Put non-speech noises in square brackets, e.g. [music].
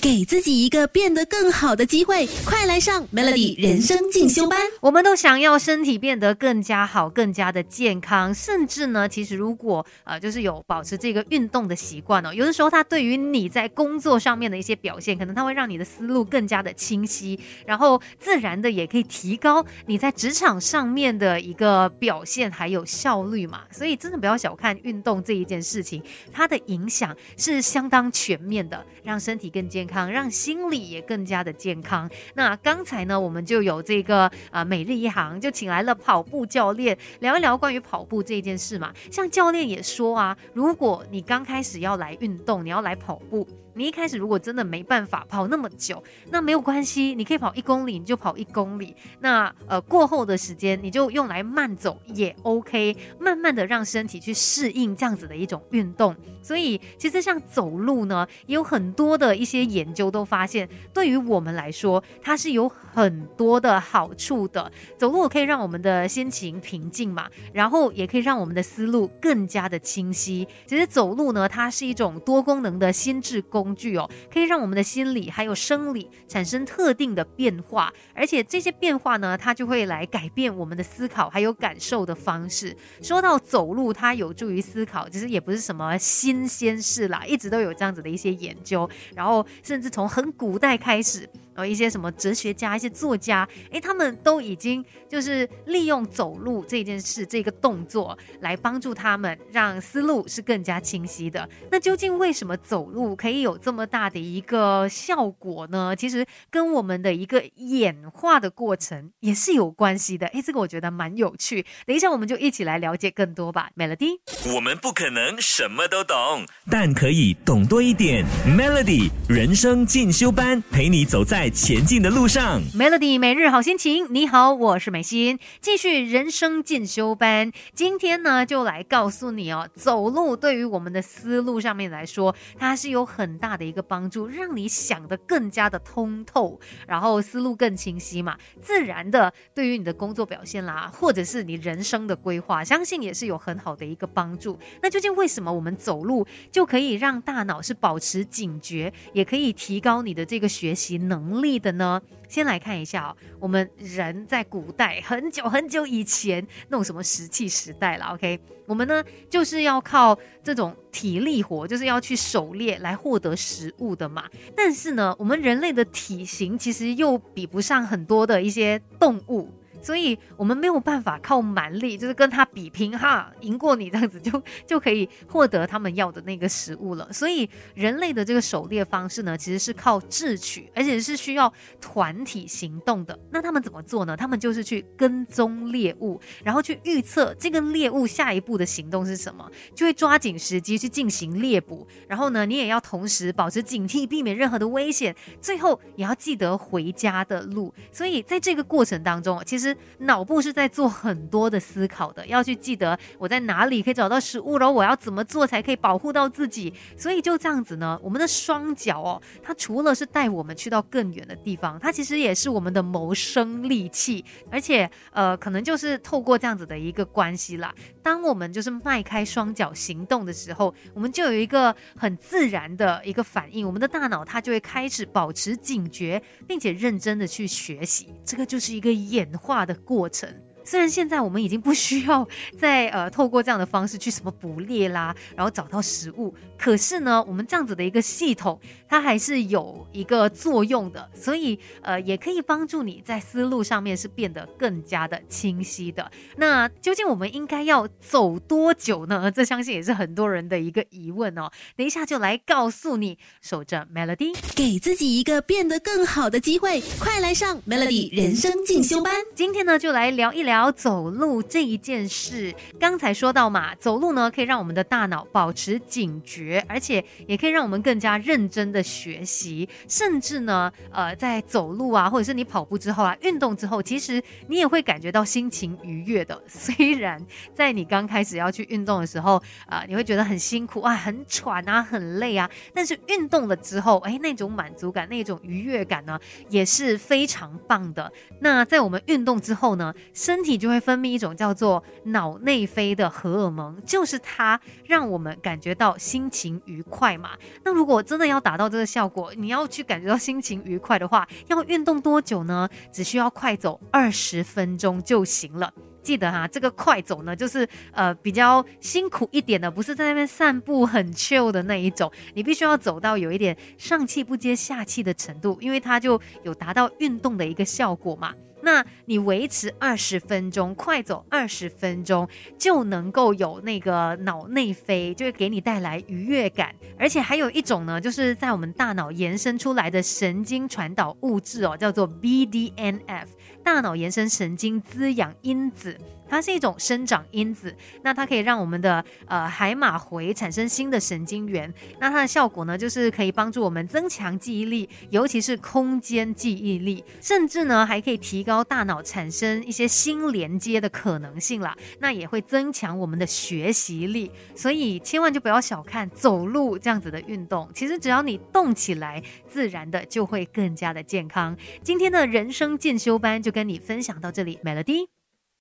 给自己一个变得更好的机会，快来上 Melody 人生进修班。我们都想要身体变得更加好，更加的健康，甚至呢，其实如果呃，就是有保持这个运动的习惯哦，有的时候它对于你在工作上面的一些表现，可能它会让你的思路更加的清晰，然后自然的也可以提高你在职场上面的一个表现还有效率嘛。所以真的不要小看运动这一件事情，它的影响是相当全面的，让身体更健。让心理也更加的健康。那刚才呢，我们就有这个啊，每日一行就请来了跑步教练聊一聊关于跑步这件事嘛。像教练也说啊，如果你刚开始要来运动，你要来跑步。你一开始如果真的没办法跑那么久，那没有关系，你可以跑一公里，你就跑一公里。那呃过后的时间你就用来慢走也 OK，慢慢的让身体去适应这样子的一种运动。所以其实像走路呢，也有很多的一些研究都发现，对于我们来说，它是有很多的好处的。走路可以让我们的心情平静嘛，然后也可以让我们的思路更加的清晰。其实走路呢，它是一种多功能的心智工。工具哦，可以让我们的心理还有生理产生特定的变化，而且这些变化呢，它就会来改变我们的思考还有感受的方式。说到走路，它有助于思考，其实也不是什么新鲜事啦，一直都有这样子的一些研究，然后甚至从很古代开始。有一些什么哲学家、一些作家，诶，他们都已经就是利用走路这件事、这个动作来帮助他们，让思路是更加清晰的。那究竟为什么走路可以有这么大的一个效果呢？其实跟我们的一个演化的过程也是有关系的。诶，这个我觉得蛮有趣。等一下我们就一起来了解更多吧。Melody，我们不可能什么都懂，但可以懂多一点。Melody 人生进修班陪你走在。在前进的路上，Melody 每日好心情。你好，我是美心，继续人生进修班。今天呢，就来告诉你哦，走路对于我们的思路上面来说，它是有很大的一个帮助，让你想的更加的通透，然后思路更清晰嘛。自然的，对于你的工作表现啦，或者是你人生的规划，相信也是有很好的一个帮助。那究竟为什么我们走路就可以让大脑是保持警觉，也可以提高你的这个学习能？能力的呢？先来看一下哦，我们人在古代很久很久以前那种什么石器时代了，OK，我们呢就是要靠这种体力活，就是要去狩猎来获得食物的嘛。但是呢，我们人类的体型其实又比不上很多的一些动物。所以我们没有办法靠蛮力，就是跟他比拼哈，赢过你这样子 [laughs] 就就可以获得他们要的那个食物了。所以人类的这个狩猎方式呢，其实是靠智取，而且是需要团体行动的。那他们怎么做呢？他们就是去跟踪猎物，然后去预测这个猎物下一步的行动是什么，就会抓紧时机去进行猎捕。然后呢，你也要同时保持警惕，避免任何的危险。最后也要记得回家的路。所以在这个过程当中，其实。脑部是在做很多的思考的，要去记得我在哪里可以找到食物，然后我要怎么做才可以保护到自己。所以就这样子呢，我们的双脚哦，它除了是带我们去到更远的地方，它其实也是我们的谋生利器。而且呃，可能就是透过这样子的一个关系啦，当我们就是迈开双脚行动的时候，我们就有一个很自然的一个反应，我们的大脑它就会开始保持警觉，并且认真的去学习。这个就是一个演化。的过程。虽然现在我们已经不需要再呃透过这样的方式去什么捕猎啦，然后找到食物，可是呢，我们这样子的一个系统，它还是有一个作用的，所以呃也可以帮助你在思路上面是变得更加的清晰的。那究竟我们应该要走多久呢？这相信也是很多人的一个疑问哦。等一下就来告诉你，守着 Melody，给自己一个变得更好的机会，快来上 Melody 人生进修班。今天呢，就来聊一聊。走路这一件事，刚才说到嘛，走路呢可以让我们的大脑保持警觉，而且也可以让我们更加认真的学习，甚至呢，呃，在走路啊，或者是你跑步之后啊，运动之后，其实你也会感觉到心情愉悦的。[laughs] 虽然在你刚开始要去运动的时候，啊，你会觉得很辛苦啊，很喘啊，很累啊，但是运动了之后，哎，那种满足感，那种愉悦感呢，也是非常棒的。那在我们运动之后呢，身身体就会分泌一种叫做脑内啡的荷尔蒙，就是它让我们感觉到心情。情愉快嘛。那如果真的要达到这个效果，你要去感觉到心情愉快的话，要运动多久呢？只需要快走二十分钟就行了。记得哈，这个快走呢，就是呃比较辛苦一点的，不是在那边散步很 chill 的那一种，你必须要走到有一点上气不接下气的程度，因为它就有达到运动的一个效果嘛。那你维持二十分钟，快走二十分钟，就能够有那个脑内啡，就会给你带来愉悦感。而且还有一种呢，就是在我们大脑延伸出来的神经传导物质哦，叫做 BDNF，大脑延伸神经滋养因子。它是一种生长因子，那它可以让我们的呃海马回产生新的神经元，那它的效果呢，就是可以帮助我们增强记忆力，尤其是空间记忆力，甚至呢还可以提高高大脑产生一些新连接的可能性了。那也会增强我们的学习力，所以千万就不要小看走路这样子的运动，其实只要你动起来，自然的就会更加的健康。今天的人生进修班就跟你分享到这里，Melody。